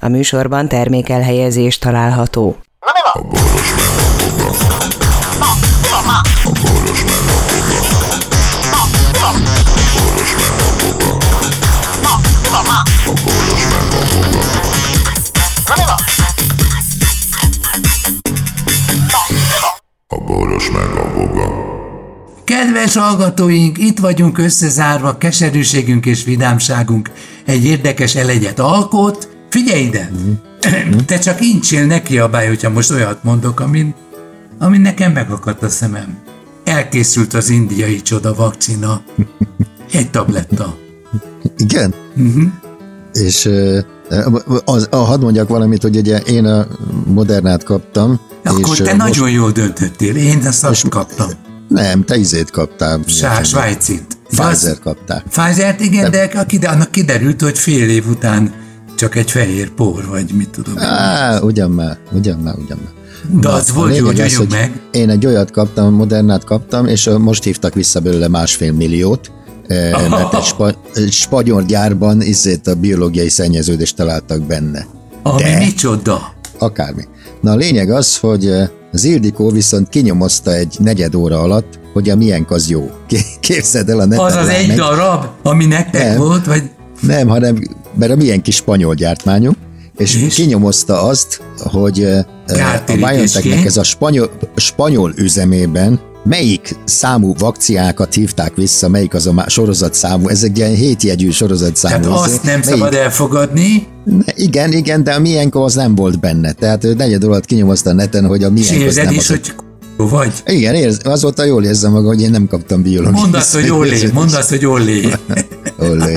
A műsorban termékelhelyezés található. A boros meg a boga. Kedves hallgatóink, itt vagyunk összezárva, keserűségünk és vidámságunk egy érdekes elegyet alkot. Figyelj ide! Te csak incsél neki a báj, hogyha most olyat mondok, amin, amin nekem megakadt a szemem. Elkészült az indiai csoda vakcina. Egy tabletta. Igen? Uh-huh. És az, a, hadd mondjak valamit, hogy ugye én a Modernát kaptam. Akkor és te most, nagyon jól döntöttél. Én azt azt kaptam. Nem, te izét kaptál. Sá, Svájcit. Pfizer kaptál. Pfizer-t, igen, de de annak kiderült, hogy fél év után csak egy fehér por, vagy mit tudom. Á, ugyan már, ugyan már, ugyan már. De az volt jó, hogy az, hogy meg. Én egy olyat kaptam, Modernát kaptam, és most hívtak vissza belőle másfél milliót, mert egy, spa, egy spanyol gyárban izzét a biológiai szennyeződést találtak benne. Ami De, micsoda? Akármi. Na a lényeg az, hogy az Ildikó viszont kinyomozta egy negyed óra alatt, hogy a milyen az jó. Képzeld el a neten. Az az egy darab, ami nektek nem, volt, vagy? Nem, hanem, mert a milyen kis spanyol gyártmányú, és, és? kinyomozta azt, hogy a BioNTechnek ez a spanyol, spanyol üzemében melyik számú vakciákat hívták vissza, melyik az a sorozat számú, ez egy ilyen hétjegyű sorozat számú. Tehát azt nem melyik? szabad elfogadni? Ne, igen, igen, de a milyenko az nem volt benne. Tehát ő negyed alatt kinyomozta a neten, hogy a milyenko az nem is, az hogy vagy? Igen, érz, azóta jól érzem magam, hogy én nem kaptam biológiai. Mondd azt, hogy ollé, mondd azt, hogy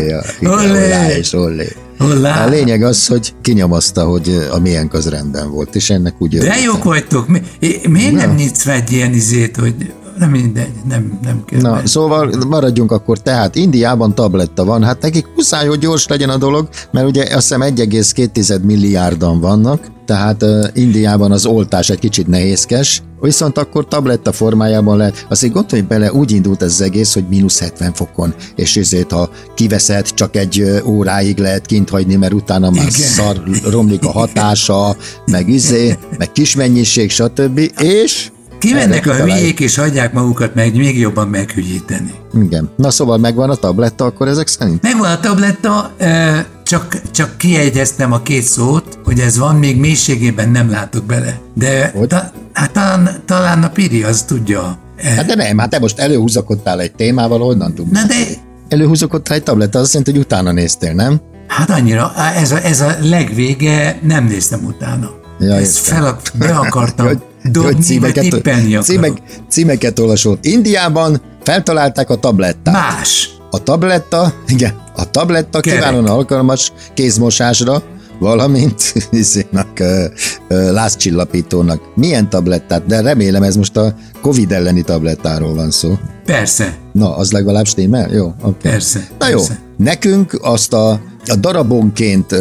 ja. Ollé. és ollé. Hollá. A lényeg az, hogy kinyomozta, hogy a milyen az rendben volt, és ennek úgy De jók vagytok. Mi, miért Na. nem nyitsz egy ilyen izét, hogy nem mindegy, nem, nem kell. Na, szóval maradjunk akkor, tehát Indiában tabletta van, hát nekik muszáj, hogy gyors legyen a dolog, mert ugye azt hiszem 1,2 milliárdan vannak, tehát uh, Indiában az oltás egy kicsit nehézkes, viszont akkor tabletta formájában lehet. Azért gondolj bele, úgy indult ez az egész, hogy mínusz 70 fokon, és ezért, ha kiveszed, csak egy óráig lehet kint hagyni, mert utána már Igen. szar, romlik a hatása, meg izé, meg kis mennyiség, stb. És Kimennek a hülyék, és hagyják magukat meg még jobban meghülyíteni. Igen. Na szóval megvan a tabletta akkor ezek szerint? Megvan a tabletta, csak, csak kiegyeztem a két szót, hogy ez van, még mélységében nem látok bele. De ta, hát talán, talán a Piri az tudja. Hát de nem, hát te most előhúzakodtál egy témával, honnan tudsz? Na de... Előhúzakodtál egy tabletta, az azt jelenti, hogy utána néztél, nem? Hát annyira, ez a, ez a legvége, nem néztem utána. Ja, Ezt fel, be akartam dobni, címeket, címek, címeket olvasott. Indiában feltalálták a tablettát. Más. A tabletta, igen, a tabletta Kerek. kiválóan alkalmas kézmosásra, valamint izénak, lázcsillapítónak. Milyen tablettát? De remélem ez most a Covid elleni tablettáról van szó. Persze. Na, az legalább stimmel? Jó, okay. Persze. Na jó, persze. nekünk azt a, a darabonként uh,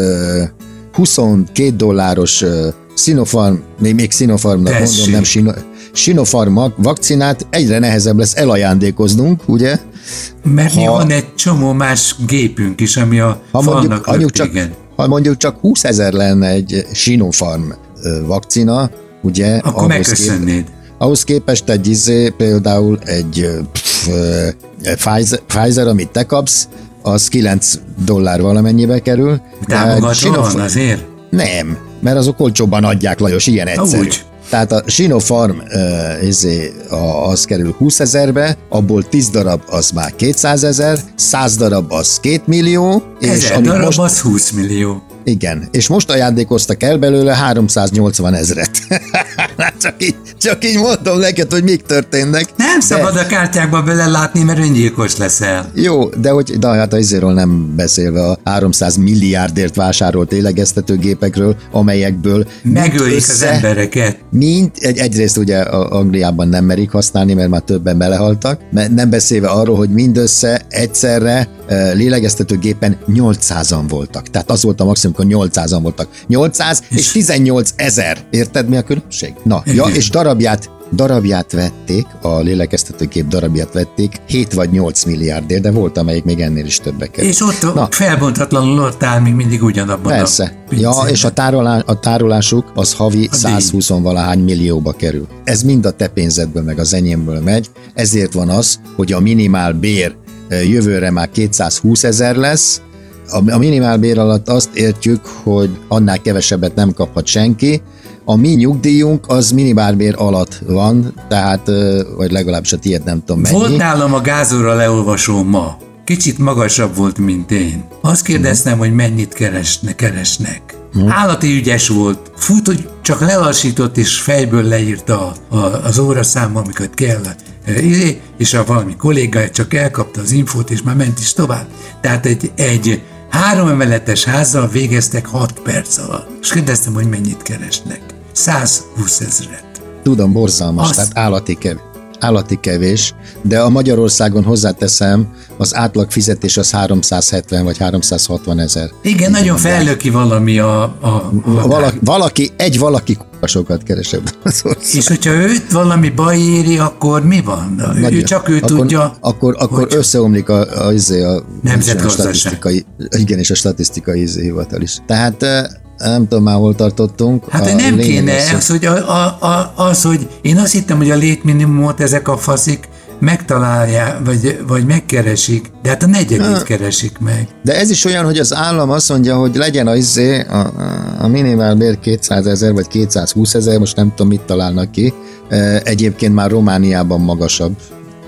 22 dolláros Sinopharm, még, még Sinopharmnak Tessék. mondom, nem Sino, Sinopharm vakcinát egyre nehezebb lesz elajándékoznunk, ugye? Mert ha, van egy csomó más gépünk is, ami a ha mondjuk, mondjuk csak, ha mondjuk csak 20 ezer lenne egy Sinopharm vakcina, ugye? Akkor megköszönnéd. Kép, ahhoz képest egy izé, például egy pff, Pfizer, Pfizer, amit te kapsz, az 9 dollár valamennyibe kerül. Támogató van azért? Nem, mert azok olcsóbban adják, Lajos, ilyen egyszerű. Úgy. Tehát a Sinopharm uh, izé, a, az kerül 20 ezerbe, abból 10 darab az már 200 ezer, 100 darab az 2 millió. És ami darab most, az 20 millió. Igen, és most ajándékoztak el belőle 380 ezret. csak, így, csak így mondom neked, hogy mik történnek. Nem de... szabad a kártyákba belelátni, mert öngyilkos leszel. Jó, de hogy, de hát izéről nem beszélve a 300 milliárdért vásárolt élegeztetőgépekről, amelyekből megölik össze, az embereket. Mind, egy, egyrészt ugye a Angliában nem merik használni, mert már többen belehaltak, mert nem beszélve arról, hogy mindössze egyszerre lélegeztetőgépen 800-an voltak. Tehát az volt a maximum, amikor 800-an voltak. 800 és, és 18 ezer. Érted mi a különbség? Na, ja, és darabját darabját vették, a lélegeztetőgép darabját vették, 7 vagy 8 milliárdért, de volt, amelyik még ennél is többek került. És ott Na, felbontatlanul ott áll még mindig ugyanabban Persze. A ja, és a, tárolá, a tárolásuk az havi 120 valahány millióba kerül. Ez mind a te pénzedből, meg az enyémből megy, ezért van az, hogy a minimál bér jövőre már 220 ezer lesz, a minimálbér alatt azt értjük, hogy annál kevesebbet nem kaphat senki, a mi nyugdíjunk az minimálbér alatt van, tehát, vagy legalábbis a tiéd nem tudom mennyi. Volt nálam a gázóra leolvasó ma. Kicsit magasabb volt, mint én. Azt kérdeztem, uh-huh. hogy mennyit keresne, keresnek. Uh-huh. Állati ügyes volt. Fut, hogy csak lelassított és fejből leírta a, a, az óraszámba, amiket kell izé, és a valami kollégája csak elkapta az infót, és már ment is tovább. Tehát egy, egy három emeletes házzal végeztek 6 perc alatt. És kérdeztem, hogy mennyit keresnek. 120 ezeret. Tudom, borzalmas, Azt... tehát állati kevés állati kevés, de a Magyarországon hozzáteszem, az átlag fizetés az 370 vagy 360 ezer. Igen, Igen nagyon fejlőki valami a... a, a valaki, valaki, egy valaki sokat keresebb. És hogyha őt valami baj éri, akkor mi van? Nagyon. Ő csak ő akkor, tudja. Akkor, akkor hogy... összeomlik a, a, a, a, a statisztikai, igen, és a statisztikai hivatal is. Tehát nem tudom már hol tartottunk. Hát a nem kéne, az, az, hogy, a, a, a, az, hogy én azt hittem, hogy a létminimumot ezek a faszik megtalálják, vagy, vagy megkeresik, de hát a negyedét keresik meg. De ez is olyan, hogy az állam azt mondja, hogy legyen az izé, a, a minimálbér 200 ezer, vagy 220 ezer, most nem tudom, mit találnak ki. Egyébként már Romániában magasabb,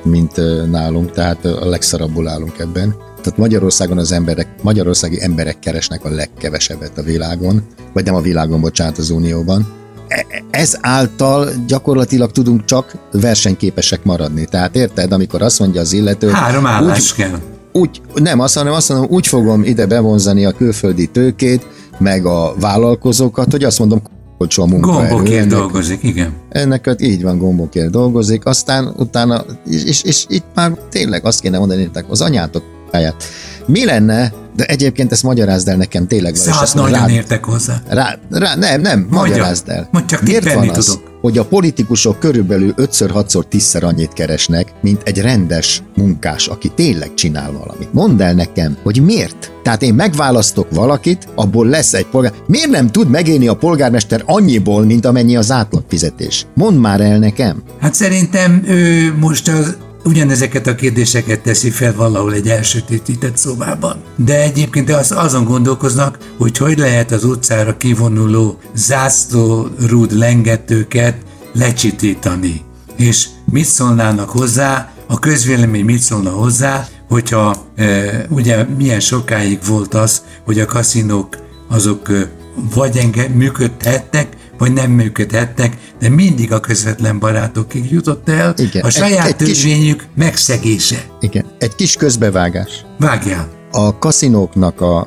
mint nálunk, tehát a legszarabbul állunk ebben. Tehát Magyarországon az emberek, magyarországi emberek keresnek a legkevesebbet a világon, vagy nem a világon, bocsánat, az Unióban. E, ez által gyakorlatilag tudunk csak versenyképesek maradni. Tehát érted, amikor azt mondja az illető... Három állás úgy, kell. Úgy, nem, azt mondom, azt mondom, úgy fogom ide bevonzani a külföldi tőkét, meg a vállalkozókat, hogy azt mondom, olcsó a munkaerő. Gombokért ennek, dolgozik, igen. Ennek így van, gombokért dolgozik, aztán utána, és, és, és itt már tényleg azt kéne mondani, hogy az anyátok pályát. Mi lenne, de egyébként ezt magyarázd el nekem tényleg. Száz nagyon rád, értek hozzá. Rá, rá, nem, nem, Magyar. magyarázd el. Mondj csak Miért van az, tudok. hogy a politikusok körülbelül 5-6-szor 10-szer annyit keresnek, mint egy rendes munkás, aki tényleg csinál valamit? Mondd el nekem, hogy miért? Tehát én megválasztok valakit, abból lesz egy polgár. Miért nem tud megélni a polgármester annyiból, mint amennyi az átlagfizetés? Mondd már el nekem. Hát szerintem ő most az ugyanezeket a kérdéseket teszi fel valahol egy elsötétített szobában. De egyébként az, azon gondolkoznak, hogy hogy lehet az utcára kivonuló zászlórúd lengetőket lecsitítani. És mit szólnának hozzá, a közvélemény mit szólna hozzá, hogyha e, ugye milyen sokáig volt az, hogy a kaszinók azok e, vagy enge működhettek, vagy nem működhettek, de mindig a közvetlen barátokig jutott el Igen, a saját egy, egy törvényük kis, megszegése. Igen, egy kis közbevágás. Vágjál. A kaszinóknak a, a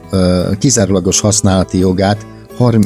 kizárólagos használati jogát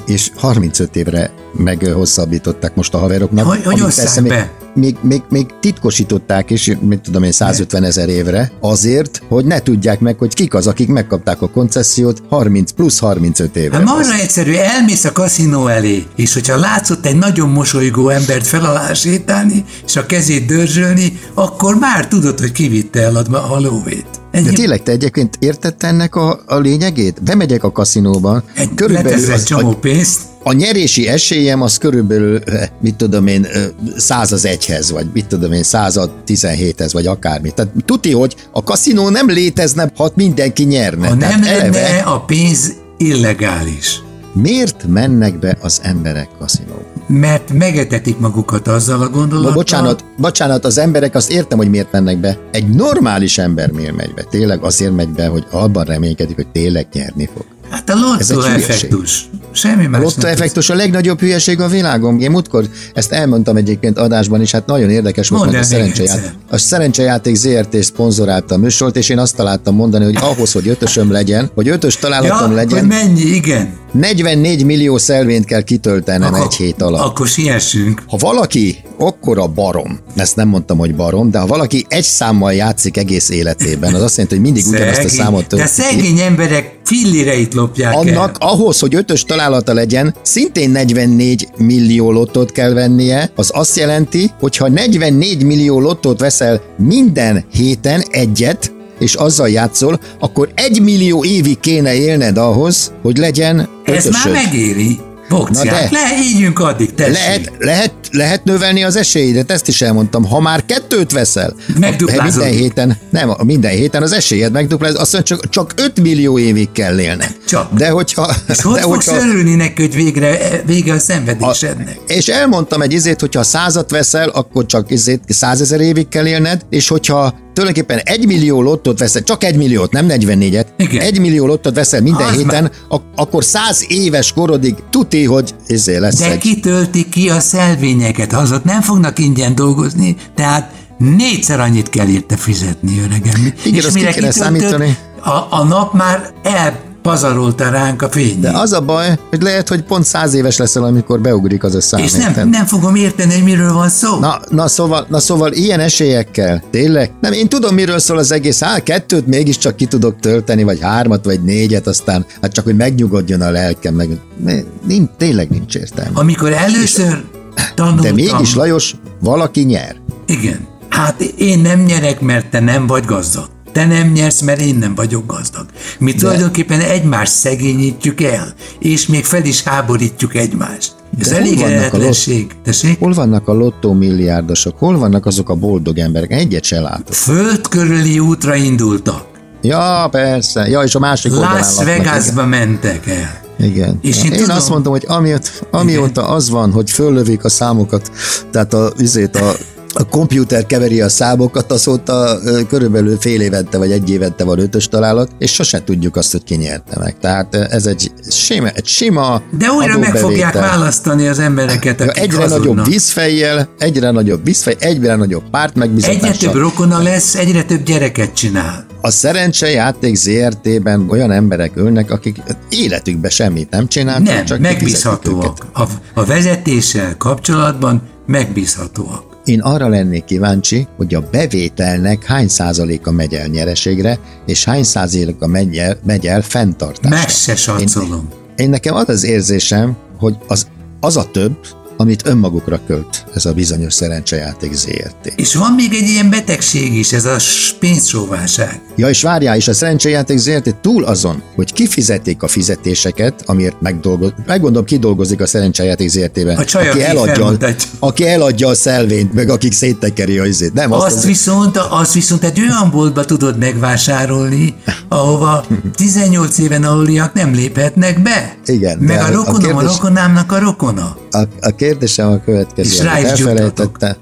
és 35 évre meghosszabbították most a haveroknak. Hogy, hogy osszák be? Még, még, még titkosították is, mit tudom én, 150 ezer évre, azért, hogy ne tudják meg, hogy kik az, akik megkapták a koncesziót 30 plusz 35 évre. Hát marra egyszerű, elmész a kaszinó elé, és hogyha látszott egy nagyon mosolygó embert fel alá sétálni, és a kezét dörzsölni, akkor már tudod, hogy kivitte el a lóvét. Ennyi... De tényleg, te egyébként értett ennek a, a lényegét? Bemegyek a kaszinóba, egy, körülbelül az, csomó a, pénzt. A nyerési esélyem az körülbelül, eh, mit tudom én, eh, száz az egyhez, vagy mit tudom én, század tizenhéthez, vagy akármi. Tehát tuti, hogy a kaszinó nem létezne, ha mindenki nyerne. Ha nem lenne, eleve... a pénz illegális. Miért mennek be az emberek kaszinóba? Mert megetetik magukat azzal a gondolattal. bocsánat, bocsánat, az emberek azt értem, hogy miért mennek be. Egy normális ember miért megy be? Tényleg azért megy be, hogy abban reménykedik, hogy tényleg nyerni fog. Hát a lottó effektus. Semmi más. A lottó effektus a legnagyobb hülyeség a világon. Én múltkor ezt elmondtam egyébként adásban is, hát nagyon érdekes volt, mert a szerencsejáték, a szerencsejáték ZRT szponzorálta a műsort, és én azt találtam mondani, hogy ahhoz, hogy ötösöm legyen, hogy ötös találatom ja, legyen. Hogy mennyi, igen. 44 millió szelvényt kell kitöltenem akkor, egy hét alatt. Akkor siessünk. Ha valaki akkora barom, ezt nem mondtam, hogy barom, de ha valaki egy számmal játszik egész életében, az azt jelenti, hogy mindig ugyanazt a számot De tölti ki. szegény emberek filléreit lopják Annak el. ahhoz, hogy ötös találata legyen, szintén 44 millió lottót kell vennie, az azt jelenti, hogy ha 44 millió lottót veszel minden héten egyet, és azzal játszol, akkor egy millió évig kéne élned ahhoz, hogy legyen Ez ötösöd. már megéri. Bokciák, de- le, ígyünk addig, tessék. Lehet, lehet, lehet növelni az esélyeidet, ezt is elmondtam. Ha már kettőt veszel, Megduplázódik. minden héten, nem, minden héten az esélyed megdupláz, azt mondja, csak, csak 5 millió évig kell élned. Csak. De hogyha... És hogy de fogsz örülni neki, hogy végre, vége a szenvedésednek? és elmondtam egy izét, hogyha százat veszel, akkor csak izét százezer évig kell élned, és hogyha tulajdonképpen egy millió lottót veszel, csak egy milliót, nem 44-et, Igen. egy millió lottót veszel minden Az héten, ak- akkor száz éves korodig tuti, hogy izé lesz De egy... kitölti ki a szelvényeket, azok nem fognak ingyen dolgozni, tehát négyszer annyit kell érte fizetni, öregem. Igen, azt ki kéne kitöltöd, számítani. A, a nap már elpazarolta ránk a fényét. De az a baj, hogy lehet, hogy pont száz éves leszel, amikor beugrik az a szám. és nem, nem fogom érteni, hogy miről van szó. Na, na, szóval, na szóval ilyen esélyekkel, tényleg? Nem, én tudom, miről szól az egész. Hát kettőt mégiscsak ki tudok tölteni, vagy hármat, vagy négyet, aztán hát csak, hogy megnyugodjon a lelkem, meg nincs, tényleg nincs értelme. Amikor először tanultam... De mégis, Lajos, valaki nyer. Igen. Hát én nem nyerek, mert te nem vagy gazdag. Te nem nyersz, mert én nem vagyok gazdag. Mi De... tulajdonképpen egymást szegényítjük el, és még fel is háborítjuk egymást. Ez De elég ehetlenség. Tessék? Hol vannak a lottó milliárdosok? Hol vannak azok a boldog emberek? Egyet se látok. Föld körüli útra indultak. Ja, persze. Ja, és a másik oldalán Las igen. Vegasba mentek el. Igen. És És én én, tudom- azt mondom, hogy amióta, amióta az van, hogy föllövik a számokat, tehát a, üzét a, a komputer keveri a számokat, azóta körülbelül fél évente vagy egy évente van ötös találat, és sose tudjuk azt, hogy ki nyerte meg. Tehát ez egy sima, egy sima De újra meg fogják választani az embereket, akik Egyre hazudnak. nagyobb vízfejjel, egyre nagyobb vízfej, egyre nagyobb párt Egyre megbizatással. több rokona lesz, egyre több gyereket csinál. A szerencsejáték ZRT-ben olyan emberek ülnek, akik életükben semmit nem csináltak, Nem, csak megbízhatóak. A, a vezetéssel kapcsolatban megbízhatóak. Én arra lennék kíváncsi, hogy a bevételnek hány százaléka megy el nyereségre, és hány százaléka megy el, megy el fenntartásra. Meg se satszolom. Én nekem az az érzésem, hogy az, az a több, amit önmagukra költ ez a bizonyos szerencsejáték ZRT. És van még egy ilyen betegség is, ez a pénzsóválság. Ja, és várjál, és a szerencsejáték ZRT túl azon, hogy kifizetik a fizetéseket, amiért megdolgoz, megmondom, ki dolgozik a szerencsejáték ZRT-ben. A csaj, aki eladja, aki eladja a szelvényt, meg akik széttekeri a izét. Nem, Azt viszont, azt viszont egy olyan boltba tudod megvásárolni, ahova 18 éven aluliak nem léphetnek be. Igen, Meg a a rokonom a, kérdés- rokonámnak a rokona. A, a kérdésem a következő. És amit elfelejtettem,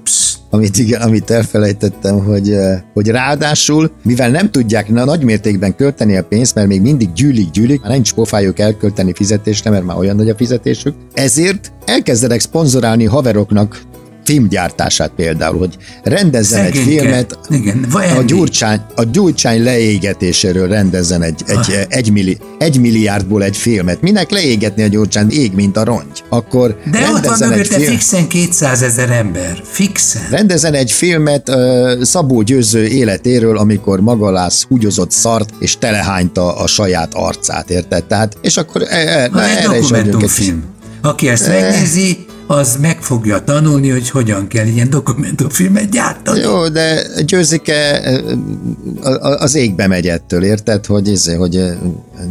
amit, igen, amit elfelejtettem, hogy, hogy ráadásul, mivel nem tudják na, nagy mértékben költeni a pénzt, mert még mindig gyűlik, gyűlik, már nincs pofájuk elkölteni fizetésre, mert már olyan nagy a fizetésük, ezért elkezdenek szponzorálni haveroknak filmgyártását például, hogy rendezzen egy Szegényke. filmet, Igen, a gyurcsány, a gyurcsány leégetéséről rendezzen egy, egy, Ah. egy, milli, egy milliárdból egy filmet. Minek leégetni a gyurcsány? Ég, mint a rongy. Akkor De ott van egy mögötte film, fixen 200 ezer ember. Fixen. Rendezzen egy filmet uh, Szabó Győző életéről, amikor magalász húgyozott szart, és telehányta a saját arcát, érted? Tehát, és akkor e, e, na, egy erre is egy dokumentumfilm. Aki ezt megnézi, az meg fogja tanulni, hogy hogyan kell ilyen dokumentumfilmet gyártani. Jó, de Győzike az égbe megy ettől, érted? Hogy, izé, hogy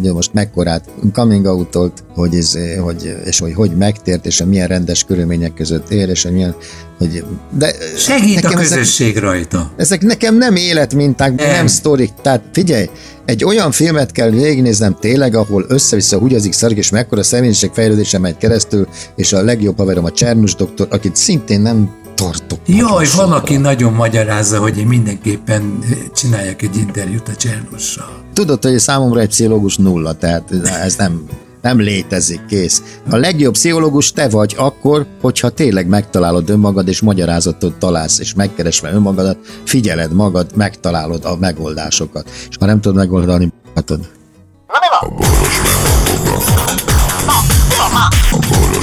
jó, most mekkorát coming out hogy, izé, hogy, és hogy hogy megtért, és a milyen rendes körülmények között ér, és a milyen, hogy, de Segít a nekem ezek- közösség rajta. Ezek nekem nem életminták, Nem. nem sztorik. Tehát figyelj, egy olyan filmet kell végignéznem tényleg, ahol össze-vissza húgyazik szarik, és mekkora személyiség fejlődése megy keresztül, és a legjobb haverom a Csernus doktor, akit szintén nem tartok. Jaj, van, aki nagyon magyarázza, hogy én mindenképpen csináljak egy interjút a Csernussal. Tudod, hogy számomra egy pszichológus nulla, tehát ez nem, nem létezik, kész. A legjobb pszichológus te vagy akkor, hogyha tényleg megtalálod önmagad, és magyarázatot találsz, és megkeresve önmagadat, figyeled magad, megtalálod a megoldásokat. És ha nem tudod megoldani, hatod. A boros